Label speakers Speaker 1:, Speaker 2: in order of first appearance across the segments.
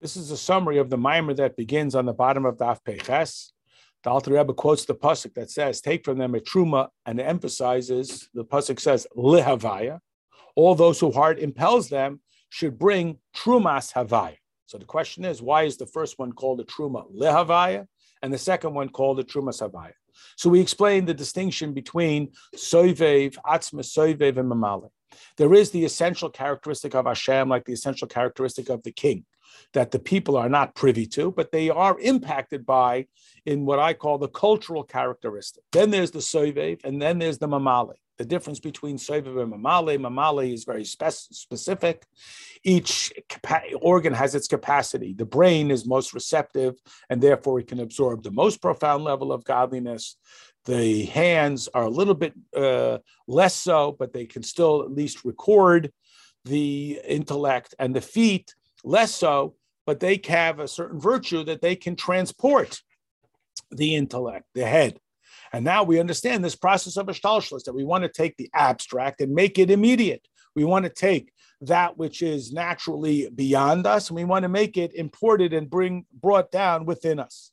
Speaker 1: This is a summary of the mimer that begins on the bottom of Daf Peches. The Alter Rebbe quotes the pasuk that says, "Take from them a truma," and emphasizes the pasuk says lihavaya. All those who heart impels them should bring trumas havaya. So the question is, why is the first one called a truma lihavaya, and the second one called a trumas havaya? So we explain the distinction between soivev, atzma soivev, and mamale. There is the essential characteristic of Hashem, like the essential characteristic of the king that the people are not privy to, but they are impacted by in what I call the cultural characteristic. Then there's the soivev, and then there's the mamale. The difference between soivev and mamale, mamale is very spe- specific. Each capa- organ has its capacity. The brain is most receptive, and therefore it can absorb the most profound level of godliness. The hands are a little bit uh, less so, but they can still at least record the intellect, and the feet less so, but they have a certain virtue that they can transport the intellect, the head. And now we understand this process of ashtalshlis that we want to take the abstract and make it immediate. We want to take that which is naturally beyond us, and we want to make it imported and bring brought down within us.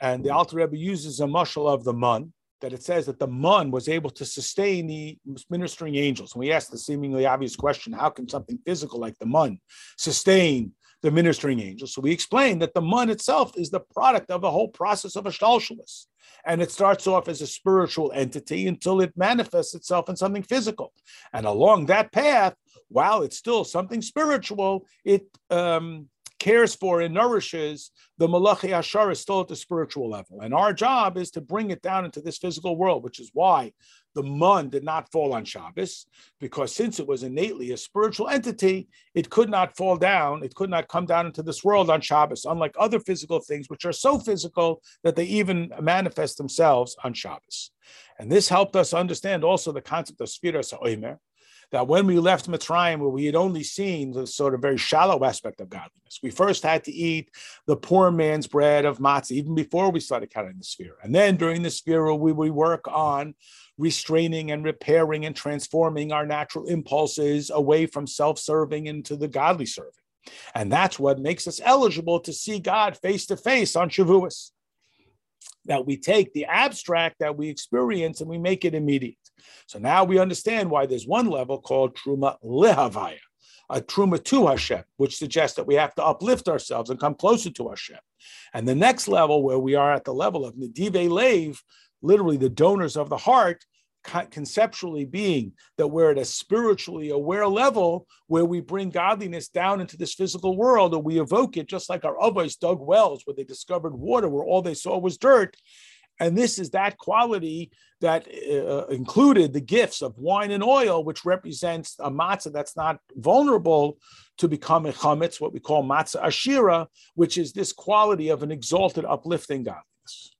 Speaker 1: And the Alter Rebbe uses a mushal of the mun, that it says that the mun was able to sustain the ministering angels. And we asked the seemingly obvious question how can something physical like the mun sustain the ministering angels? So we explain that the mun itself is the product of the whole process of ashtalshalis. And it starts off as a spiritual entity until it manifests itself in something physical. And along that path, while it's still something spiritual, it um, cares for and nourishes the malachei hashareis still at the spiritual level. And our job is to bring it down into this physical world, which is why the mun did not fall on Shabbos, because since it was innately a spiritual entity, it could not fall down, it could not come down into this world on Shabbos, unlike other physical things, which are so physical that they even manifest themselves on Shabbos. And this helped us understand also the concept of Sfiras Oimer, that when we left Mitzrayim, where we had only seen the sort of very shallow aspect of godliness, we first had to eat the poor man's bread of matzah, even before we started counting the Sfira. And then during the Sfira, we would work on restraining and repairing and transforming our natural impulses away from self serving into the godly serving. And that's what makes us eligible to see God face to face on Shavuos. That we take the abstract that we experience and we make it immediate. So now we understand why there's one level called Truma Lehavaya, a Truma to Hashem, which suggests that we have to uplift ourselves and come closer to Hashem. And the next level, where we are at the level of Nedive Lev, literally the donors of the heart, conceptually being that we're at a spiritually aware level where we bring godliness down into this physical world or we evoke it just like our avos dug wells where they discovered water where all they saw was dirt and this is that quality that uh, included the gifts of wine and oil, which represents a matzah that's not vulnerable to become a chametz, what we call matzah ashira, which is this quality of an exalted, uplifting godliness.